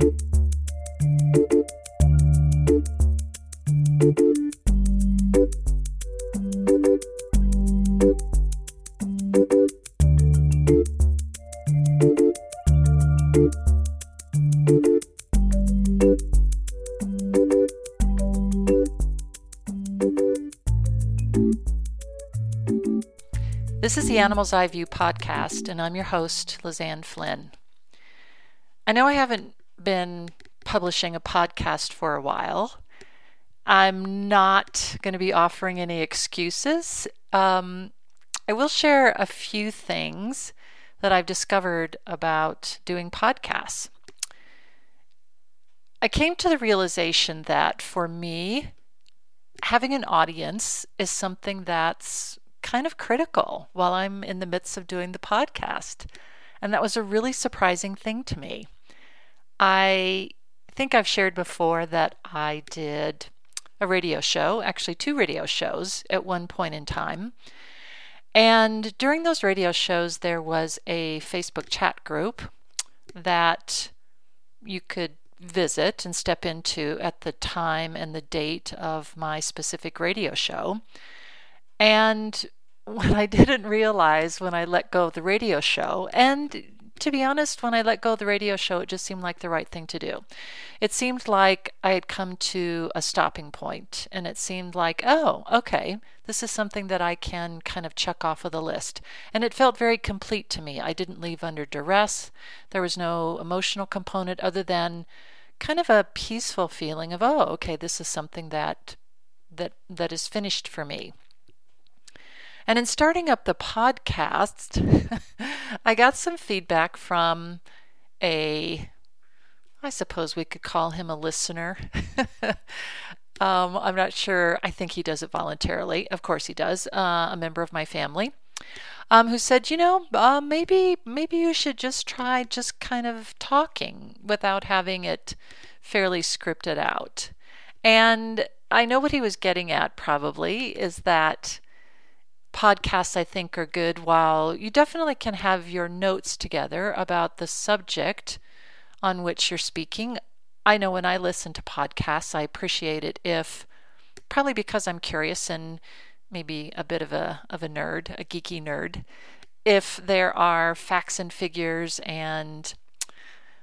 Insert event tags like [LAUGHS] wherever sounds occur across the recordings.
This is the Animal's Eye View podcast, and I'm your host, Lizanne Flynn. I know I haven't been publishing a podcast for a while. I'm not going to be offering any excuses. Um, I will share a few things that I've discovered about doing podcasts. I came to the realization that for me, having an audience is something that's kind of critical while I'm in the midst of doing the podcast. And that was a really surprising thing to me. I think I've shared before that I did a radio show, actually, two radio shows at one point in time. And during those radio shows, there was a Facebook chat group that you could visit and step into at the time and the date of my specific radio show. And [LAUGHS] what I didn't realize when I let go of the radio show, and to be honest, when I let go of the radio show, it just seemed like the right thing to do. It seemed like I had come to a stopping point, and it seemed like, oh, okay, this is something that I can kind of check off of the list. And it felt very complete to me. I didn't leave under duress, there was no emotional component other than kind of a peaceful feeling of, oh, okay, this is something that that that is finished for me. And in starting up the podcast, [LAUGHS] I got some feedback from a, I suppose we could call him a listener. [LAUGHS] um, I'm not sure. I think he does it voluntarily. Of course, he does. Uh, a member of my family. Um, who said, you know, uh, maybe maybe you should just try just kind of talking without having it fairly scripted out. And I know what he was getting at probably is that podcasts I think are good while you definitely can have your notes together about the subject on which you're speaking. I know when I listen to podcasts, I appreciate it if probably because I'm curious and maybe a bit of a of a nerd, a geeky nerd, if there are facts and figures and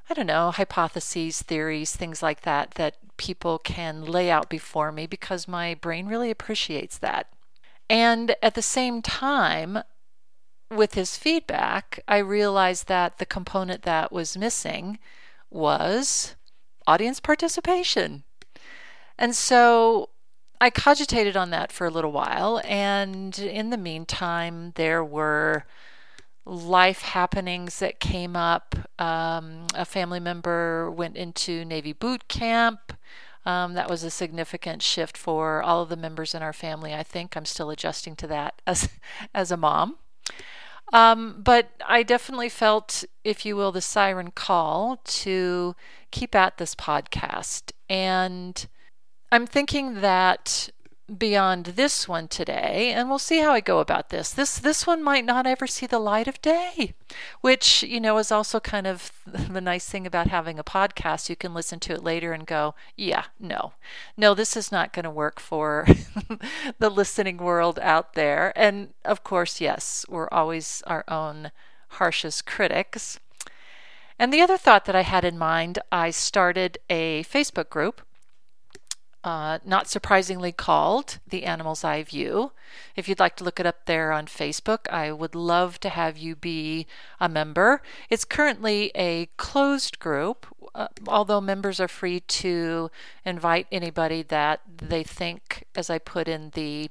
I don't know, hypotheses, theories, things like that that people can lay out before me because my brain really appreciates that. And at the same time, with his feedback, I realized that the component that was missing was audience participation. And so I cogitated on that for a little while. And in the meantime, there were life happenings that came up. Um, a family member went into Navy boot camp. Um, that was a significant shift for all of the members in our family. I think I'm still adjusting to that [LAUGHS] as as a mom. Um, but I definitely felt, if you will, the siren call to keep at this podcast. And I'm thinking that beyond this one today and we'll see how I go about this. This this one might not ever see the light of day, which, you know, is also kind of [LAUGHS] the nice thing about having a podcast. You can listen to it later and go, "Yeah, no. No, this is not going to work for [LAUGHS] the listening world out there." And of course, yes, we're always our own harshest critics. And the other thought that I had in mind, I started a Facebook group uh, not surprisingly called The Animal's Eye View. If you'd like to look it up there on Facebook, I would love to have you be a member. It's currently a closed group, uh, although members are free to invite anybody that they think, as I put in the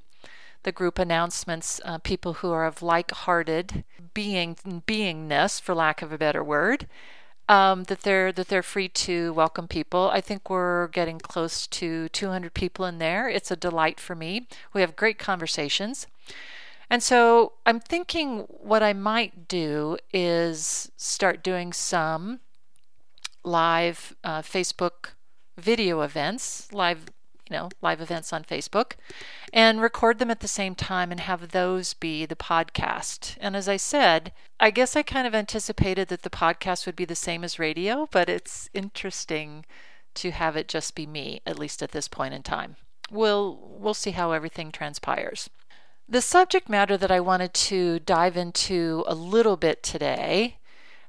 the group announcements, uh, people who are of like-hearted being beingness, for lack of a better word, um, that they're that they're free to welcome people. I think we're getting close to 200 people in there. It's a delight for me. We have great conversations. And so I'm thinking what I might do is start doing some live uh, Facebook video events, live you know, live events on Facebook, and record them at the same time and have those be the podcast. And as I said, I guess I kind of anticipated that the podcast would be the same as radio, but it's interesting to have it just be me, at least at this point in time. We'll we'll see how everything transpires. The subject matter that I wanted to dive into a little bit today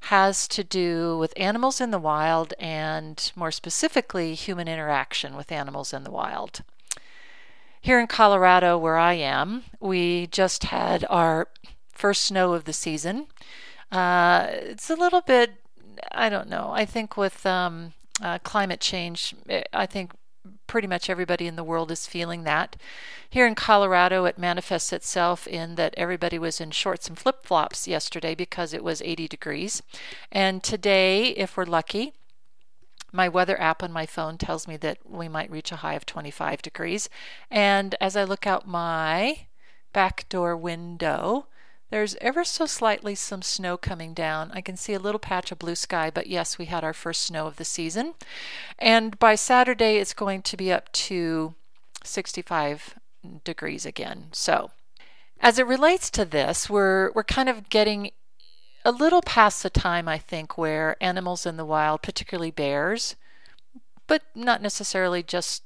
has to do with animals in the wild and more specifically human interaction with animals in the wild. Here in Colorado, where I am, we just had our first snow of the season. Uh, it's a little bit, I don't know, I think with um, uh, climate change, I think pretty much everybody in the world is feeling that. Here in Colorado, it manifests itself in that everybody was in shorts and flip flops yesterday because it was 80 degrees. And today, if we're lucky, my weather app on my phone tells me that we might reach a high of 25 degrees. And as I look out my back door window, there's ever so slightly some snow coming down. I can see a little patch of blue sky, but yes, we had our first snow of the season. And by Saturday, it's going to be up to 65 degrees again. So, as it relates to this, we're we're kind of getting a little past the time I think where animals in the wild, particularly bears, but not necessarily just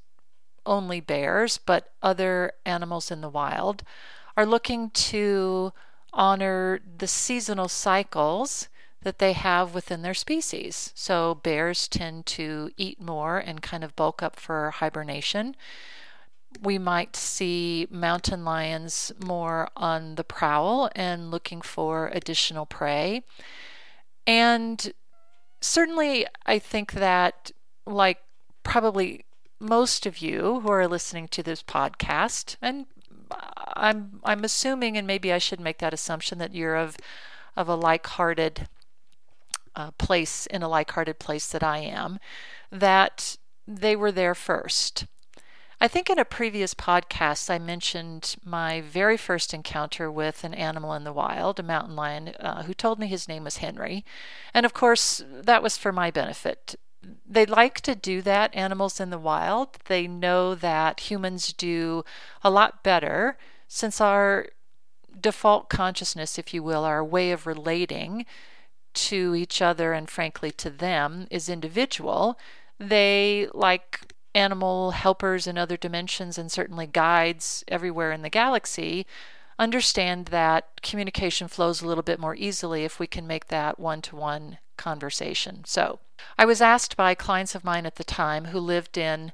only bears, but other animals in the wild are looking to honor the seasonal cycles that they have within their species. So bears tend to eat more and kind of bulk up for hibernation. We might see mountain lions more on the prowl and looking for additional prey. And certainly, I think that, like probably most of you who are listening to this podcast, and I'm I'm assuming, and maybe I should make that assumption that you're of of a like-hearted uh, place in a like-hearted place that I am, that they were there first. I think in a previous podcast I mentioned my very first encounter with an animal in the wild, a mountain lion, uh, who told me his name was Henry, and of course that was for my benefit they like to do that, animals in the wild. They know that humans do a lot better since our default consciousness, if you will, our way of relating to each other and frankly to them is individual. They, like animal helpers in other dimensions and certainly guides everywhere in the galaxy, understand that communication flows a little bit more easily if we can make that one to one conversation. So, I was asked by clients of mine at the time who lived in,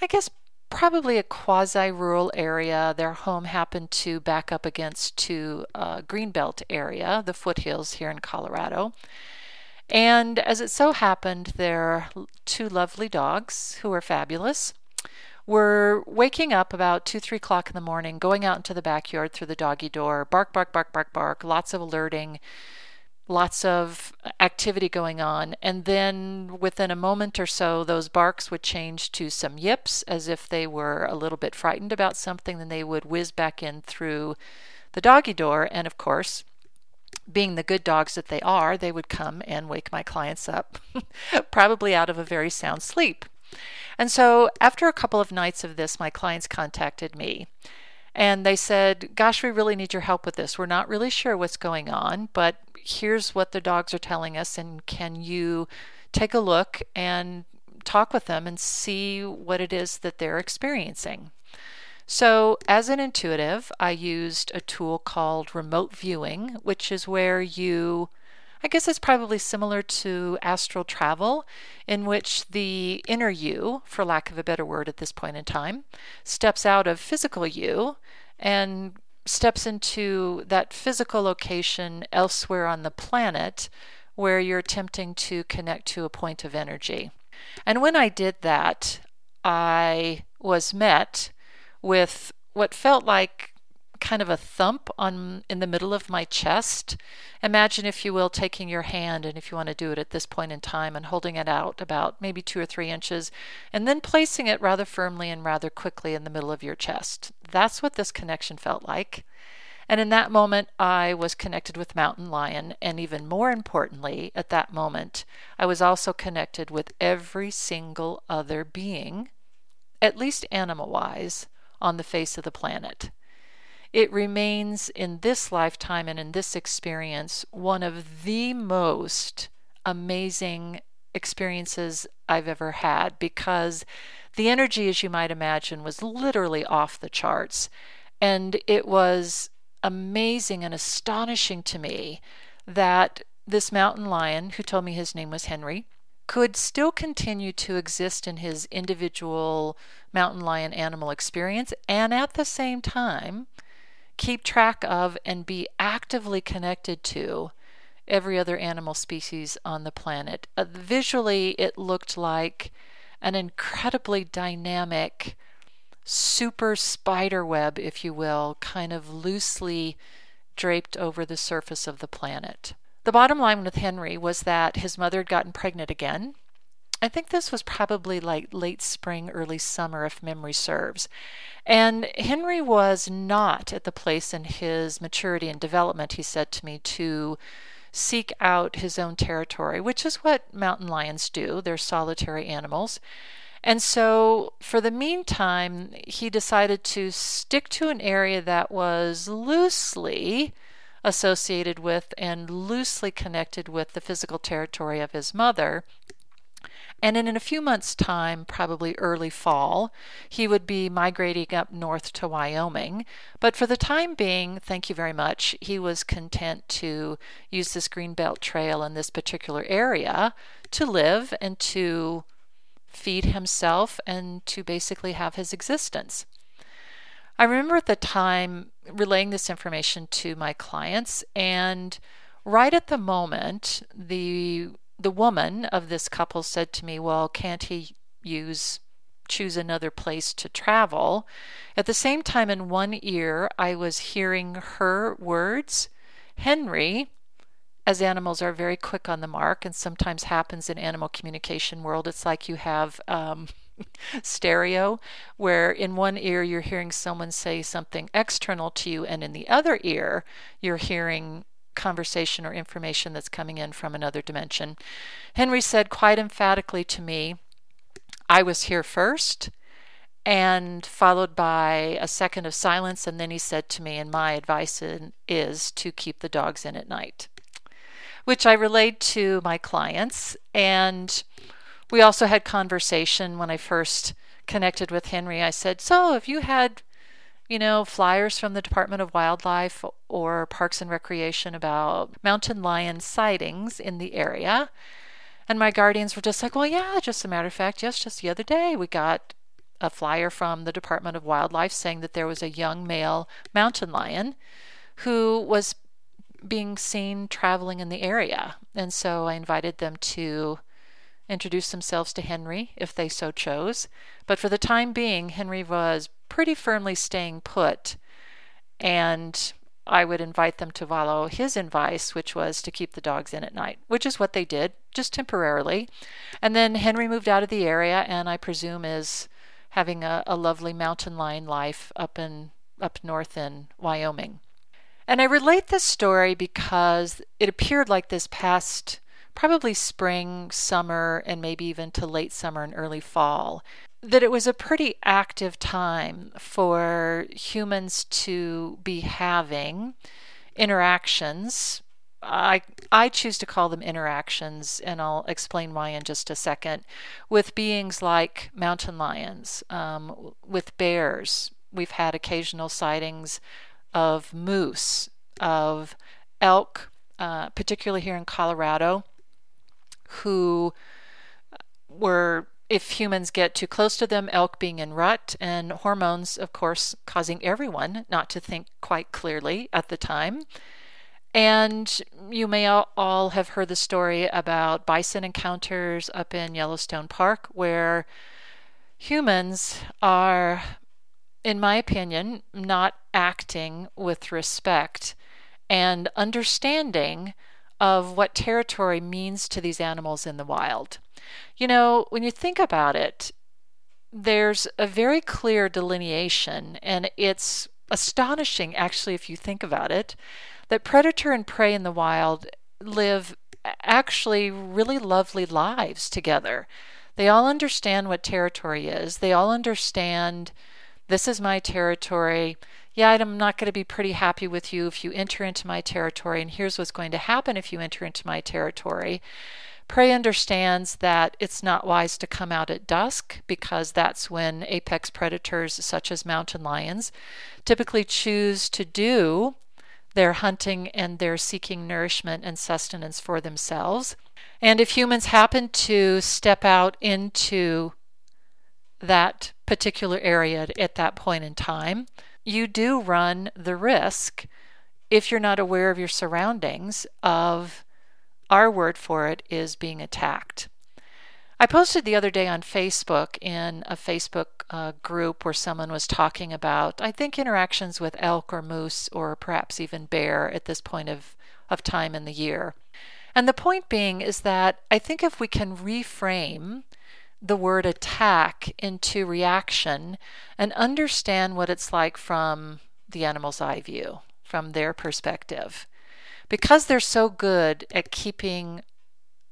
I guess, probably a quasi rural area. Their home happened to back up against to a greenbelt area, the foothills here in Colorado. And as it so happened, their two lovely dogs, who are fabulous, were waking up about two, three o'clock in the morning, going out into the backyard through the doggy door, bark, bark, bark, bark, bark, lots of alerting, lots of activity going on. And then within a moment or so, those barks would change to some yips as if they were a little bit frightened about something. Then they would whiz back in through the doggy door. And of course, being the good dogs that they are, they would come and wake my clients up, [LAUGHS] probably out of a very sound sleep. And so, after a couple of nights of this, my clients contacted me and they said, Gosh, we really need your help with this. We're not really sure what's going on, but here's what the dogs are telling us, and can you take a look and talk with them and see what it is that they're experiencing? So, as an intuitive, I used a tool called remote viewing, which is where you, I guess it's probably similar to astral travel, in which the inner you, for lack of a better word at this point in time, steps out of physical you and steps into that physical location elsewhere on the planet where you're attempting to connect to a point of energy. And when I did that, I was met with what felt like kind of a thump on in the middle of my chest. Imagine, if you will, taking your hand, and if you want to do it at this point in time, and holding it out about maybe two or three inches, and then placing it rather firmly and rather quickly in the middle of your chest. That's what this connection felt like. And in that moment, I was connected with Mountain Lion. And even more importantly, at that moment, I was also connected with every single other being at least animal wise, on the face of the planet. It remains in this lifetime and in this experience one of the most amazing experiences I've ever had because the energy, as you might imagine, was literally off the charts. And it was amazing and astonishing to me that this mountain lion, who told me his name was Henry, could still continue to exist in his individual mountain lion animal experience and at the same time keep track of and be actively connected to every other animal species on the planet. Uh, visually, it looked like an incredibly dynamic super spider web, if you will, kind of loosely draped over the surface of the planet. The bottom line with Henry was that his mother had gotten pregnant again. I think this was probably like late spring, early summer, if memory serves. And Henry was not at the place in his maturity and development, he said to me, to seek out his own territory, which is what mountain lions do. They're solitary animals. And so, for the meantime, he decided to stick to an area that was loosely associated with and loosely connected with the physical territory of his mother. And in a few months' time, probably early fall, he would be migrating up north to Wyoming. But for the time being, thank you very much, he was content to use this Greenbelt Trail in this particular area to live and to feed himself and to basically have his existence. I remember at the time relaying this information to my clients, and right at the moment, the the woman of this couple said to me, Well, can't he use choose another place to travel? At the same time, in one ear, I was hearing her words, Henry, as animals are very quick on the mark, and sometimes happens in animal communication world. It's like you have um, [LAUGHS] stereo, where in one ear you're hearing someone say something external to you, and in the other ear you're hearing conversation or information that's coming in from another dimension. Henry said quite emphatically to me, I was here first, and followed by a second of silence. And then he said to me, and my advice is to keep the dogs in at night, which I relayed to my clients. And we also had conversation when I first connected with Henry. I said, So, have you had you know, flyers from the Department of Wildlife or Parks and Recreation about mountain lion sightings in the area. And my guardians were just like, well, yeah, just a matter of fact, yes, just the other day we got a flyer from the Department of Wildlife saying that there was a young male mountain lion who was being seen traveling in the area. And so I invited them to introduce themselves to Henry if they so chose. But for the time being, Henry was pretty firmly staying put. And I would invite them to follow his advice, which was to keep the dogs in at night, which is what they did, just temporarily. And then Henry moved out of the area, and I presume is having a, a lovely mountain lion life up in up north in Wyoming. And I relate this story because it appeared like this past probably spring, summer, and maybe even to late summer and early fall that it was a pretty active time for humans to be having interactions. I I choose to call them interactions, and I'll explain why in just a second. With beings like mountain lions, um, with bears, we've had occasional sightings of moose, of elk, uh, particularly here in Colorado, who were if humans get too close to them, elk being in rut, and hormones, of course, causing everyone not to think quite clearly at the time. And you may all have heard the story about bison encounters up in Yellowstone Park, where humans are, in my opinion, not acting with respect and understanding of what territory means to these animals in the wild. You know, when you think about it, there's a very clear delineation, and it's astonishing, actually, if you think about it, that predator and prey in the wild live actually really lovely lives together. They all understand what territory is. They all understand this is my territory. Yeah, I'm not going to be pretty happy with you if you enter into my territory, and here's what's going to happen if you enter into my territory. Prey understands that it's not wise to come out at dusk because that's when apex predators, such as mountain lions, typically choose to do their hunting and their seeking nourishment and sustenance for themselves. And if humans happen to step out into that particular area at that point in time, you do run the risk, if you're not aware of your surroundings, of our word for it is being attacked. I posted the other day on Facebook in a Facebook uh, group where someone was talking about, I think, interactions with elk or moose or perhaps even bear at this point of, of time in the year. And the point being is that I think if we can reframe the word attack into reaction and understand what it's like from the animal's eye view, from their perspective, because they're so good at keeping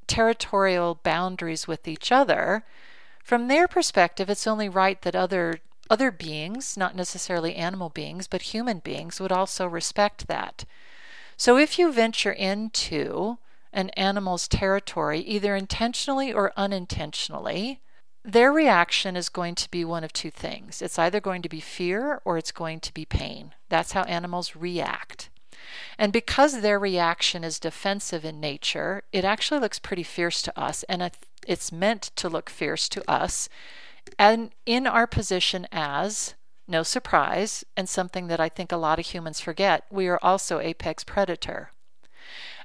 territorial boundaries with each other, from their perspective, it's only right that other other beings, not necessarily animal beings, but human beings, would also respect that. So if you venture into an animal's territory, either intentionally or unintentionally, their reaction is going to be one of two things. It's either going to be fear or it's going to be pain. That's how animals react. And because their reaction is defensive in nature, it actually looks pretty fierce to us, and it's meant to look fierce to us. And in our position as, no surprise, and something that I think a lot of humans forget, we are also apex predator.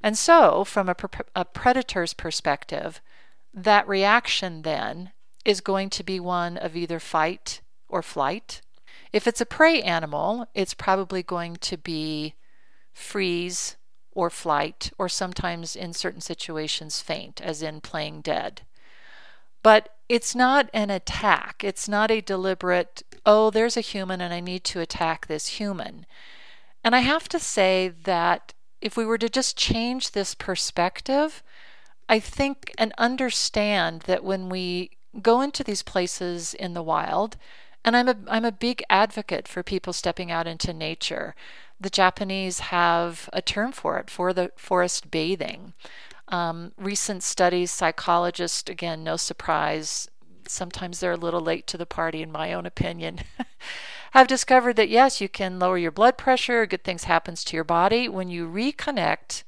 And so, from a, a predator's perspective, that reaction then is going to be one of either fight or flight. If it's a prey animal, it's probably going to be freeze or flight, or sometimes in certain situations faint, as in playing dead. But it's not an attack. It's not a deliberate, oh, there's a human and I need to attack this human. And I have to say that if we were to just change this perspective, I think and understand that when we go into these places in the wild, and I'm a I'm a big advocate for people stepping out into nature. The Japanese have a term for it for the forest bathing. Um, recent studies, psychologists, again, no surprise, sometimes they're a little late to the party, in my own opinion, [LAUGHS] have discovered that yes, you can lower your blood pressure, good things happens to your body when you reconnect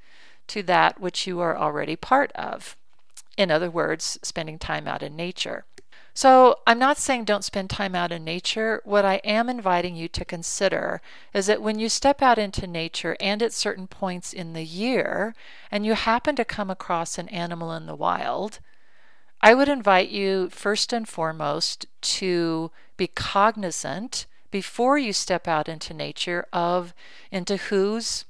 to that which you are already part of. In other words, spending time out in nature. So, I'm not saying don't spend time out in nature. What I am inviting you to consider is that when you step out into nature and at certain points in the year, and you happen to come across an animal in the wild, I would invite you first and foremost to be cognizant before you step out into nature of into whose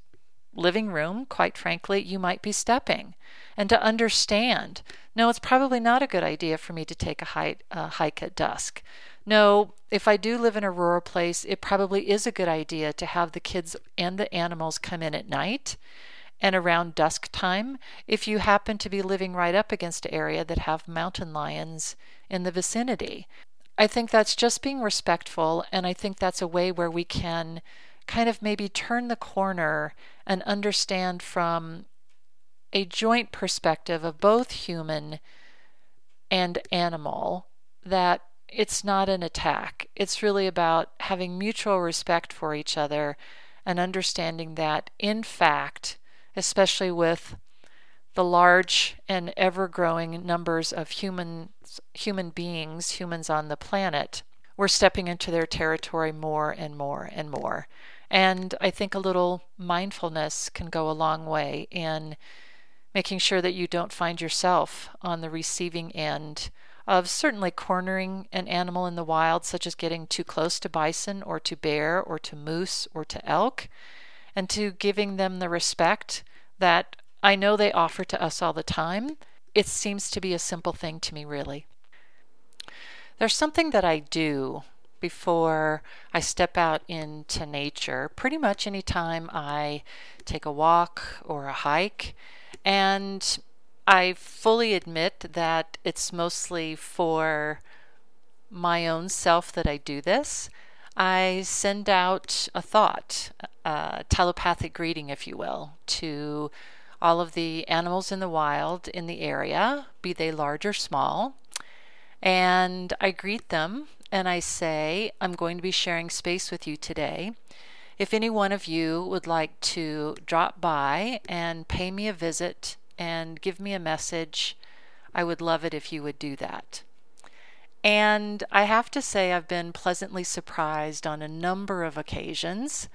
living room, quite frankly, you might be stepping, and to understand no, it's probably not a good idea for me to take a hike, a hike at dusk. No, if I do live in a rural place, it probably is a good idea to have the kids and the animals come in at night and around dusk time if you happen to be living right up against an area that have mountain lions in the vicinity. I think that's just being respectful, and I think that's a way where we can kind of maybe turn the corner and understand from a joint perspective of both human and animal that it's not an attack. It's really about having mutual respect for each other and understanding that, in fact, especially with the large and ever growing numbers of human, human beings, humans on the planet, we're stepping into their territory more and more and more. And I think a little mindfulness can go a long way in making sure that you don't find yourself on the receiving end of certainly cornering an animal in the wild, such as getting too close to bison or to bear or to moose or to elk, and to giving them the respect that I know they offer to us all the time. It seems to be a simple thing to me, really. There's something that I do before I step out into nature pretty much any time I take a walk or a hike and I fully admit that it's mostly for my own self that I do this. I send out a thought, a telepathic greeting, if you will, to all of the animals in the wild in the area, be they large or small. And I greet them and I say, I'm going to be sharing space with you today. If any one of you would like to drop by and pay me a visit and give me a message, I would love it if you would do that. And I have to say, I've been pleasantly surprised on a number of occasions,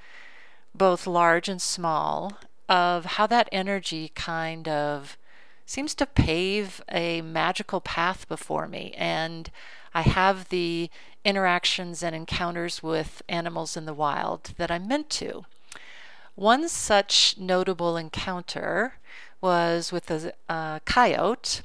both large and small, of how that energy kind of seems to pave a magical path before me. And I have the interactions and encounters with animals in the wild that I'm meant to. One such notable encounter was with a, coyote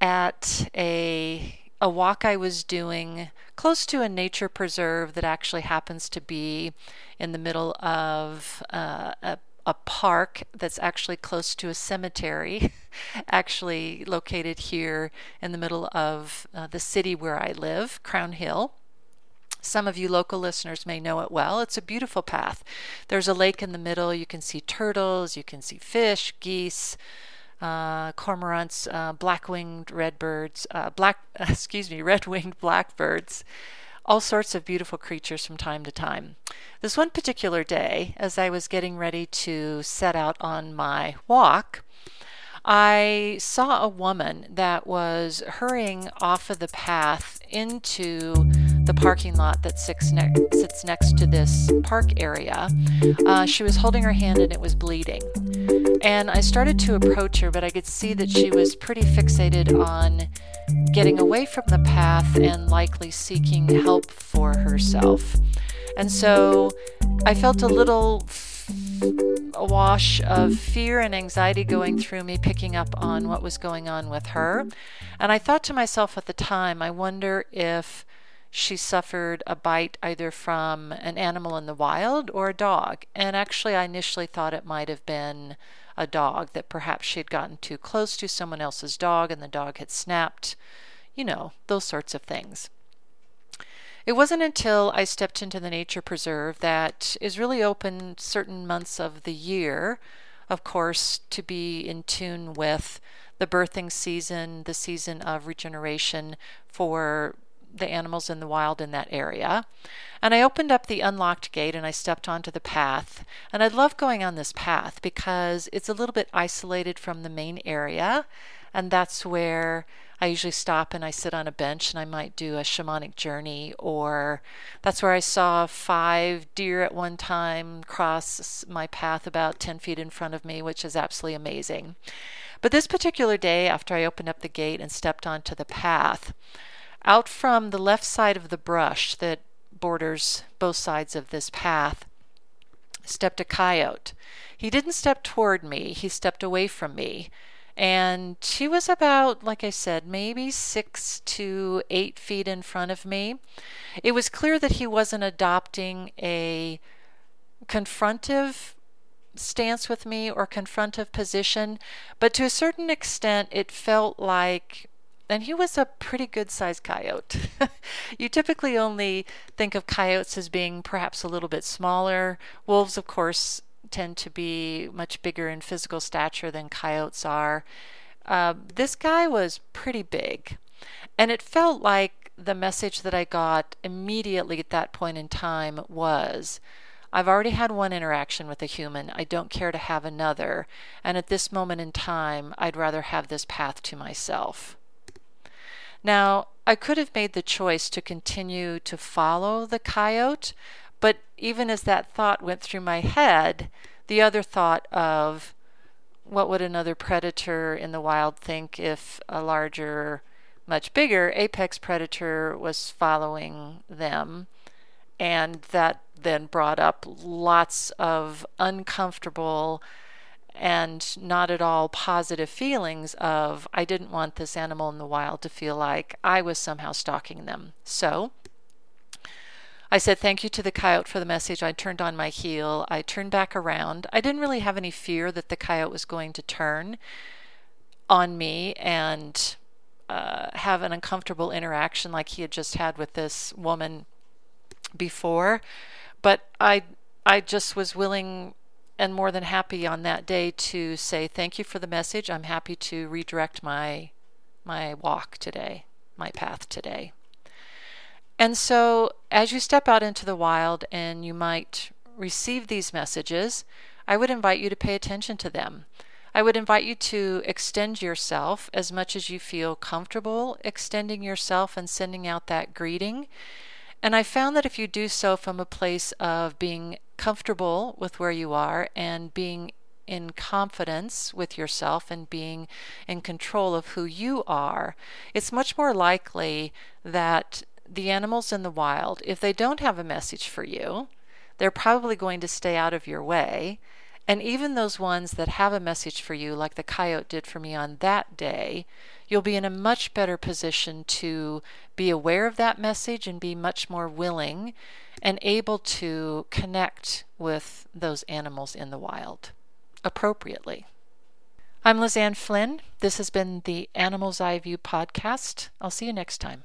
at a a walk I was doing close to a nature preserve that actually happens to be in the middle of uh, a, a park that's actually close to a cemetery, [LAUGHS] actually located here in the middle of uh, the city where I live, Crown Hill. Some of you local listeners may know it well. It's a beautiful path. There's a lake in the middle. You can see turtles, you can see fish, geese, uh, cormorants, uh, black-winged redbirds, uh, black, [LAUGHS] excuse me, red-winged blackbirds, all sorts of beautiful creatures from time to time. This one particular day, as I was getting ready to set out on my walk, I saw a woman that was hurrying off of the path into the parking lot that sits, ne- sits next to this park area. Uh, she was holding her hand and it was bleeding. And I started to approach her, but I could see that she was pretty fixated on getting away from the path and likely seeking help for herself. And so I felt a little a wash of fear and anxiety going through me, picking up on what was going on with her. And I thought to myself at the time, I wonder if she suffered a bite either from an animal in the wild or a dog. And actually, I initially thought it might have been a dog, that perhaps she had gotten too close to someone else's dog and the dog had snapped. You know, those sorts of things. It wasn't until I stepped into the nature preserve that is really open certain months of the year, of course, to be in tune with the birthing season, the season of regeneration for the animals in the wild in that area. And I opened up the unlocked gate and I stepped onto the path. And I love going on this path because it's a little bit isolated from the main area. And that's where I usually stop and I sit on a bench and I might do a shamanic journey, or that's where I saw five deer at one time cross my path about 10 feet in front of me, which is absolutely amazing. But this particular day, after I opened up the gate and stepped onto the path, out from the left side of the brush that borders both sides of this path stepped a coyote. He didn't step toward me, he stepped away from me. And he was about, like I said, maybe six to eight feet in front of me. It was clear that he wasn't adopting a confrontive stance with me or confrontive position, but to a certain extent, it felt like and he was a pretty good sized coyote. [LAUGHS] you typically only think of coyotes as being perhaps a little bit smaller. Wolves, of course, tend to be much bigger in physical stature than coyotes are. Uh, this guy was pretty big. And it felt like the message that I got immediately at that point in time was I've already had one interaction with a human. I don't care to have another. And at this moment in time, I'd rather have this path to myself. Now, I could have made the choice to continue to follow the coyote, but even as that thought went through my head, the other thought of what would another predator in the wild think if a larger, much bigger apex predator was following them? And that then brought up lots of uncomfortable and not at all positive feelings of I didn't want this animal in the wild to feel like I was somehow stalking them. So I said thank you to the coyote for the message. I turned on my heel. I turned back around. I didn't really have any fear that the coyote was going to turn. on me and uh, have an uncomfortable interaction like he had just had with this woman before. But I, I just was willing and more than happy on that day to say thank you for the message. I'm happy to redirect my my walk today, my path today. And so, as you step out into the wild and you might receive these messages, I would invite you to pay attention to them. I would invite you to extend yourself as much as you feel comfortable extending yourself and sending out that greeting. And I found that if you do so from a place of being comfortable with where you are and being in confidence with yourself and being in control of who you are, it's much more likely that the animals in the wild, if they don't have a message for you, they're probably going to stay out of your way. And even those ones that have a message for you, like the coyote did for me on that day, you'll be in a much better position to be aware of that message and be much more willing and able to connect with those animals in the wild appropriately. I'm Lizanne Flynn. This has been the Animal's Eye View podcast. I'll see you next time.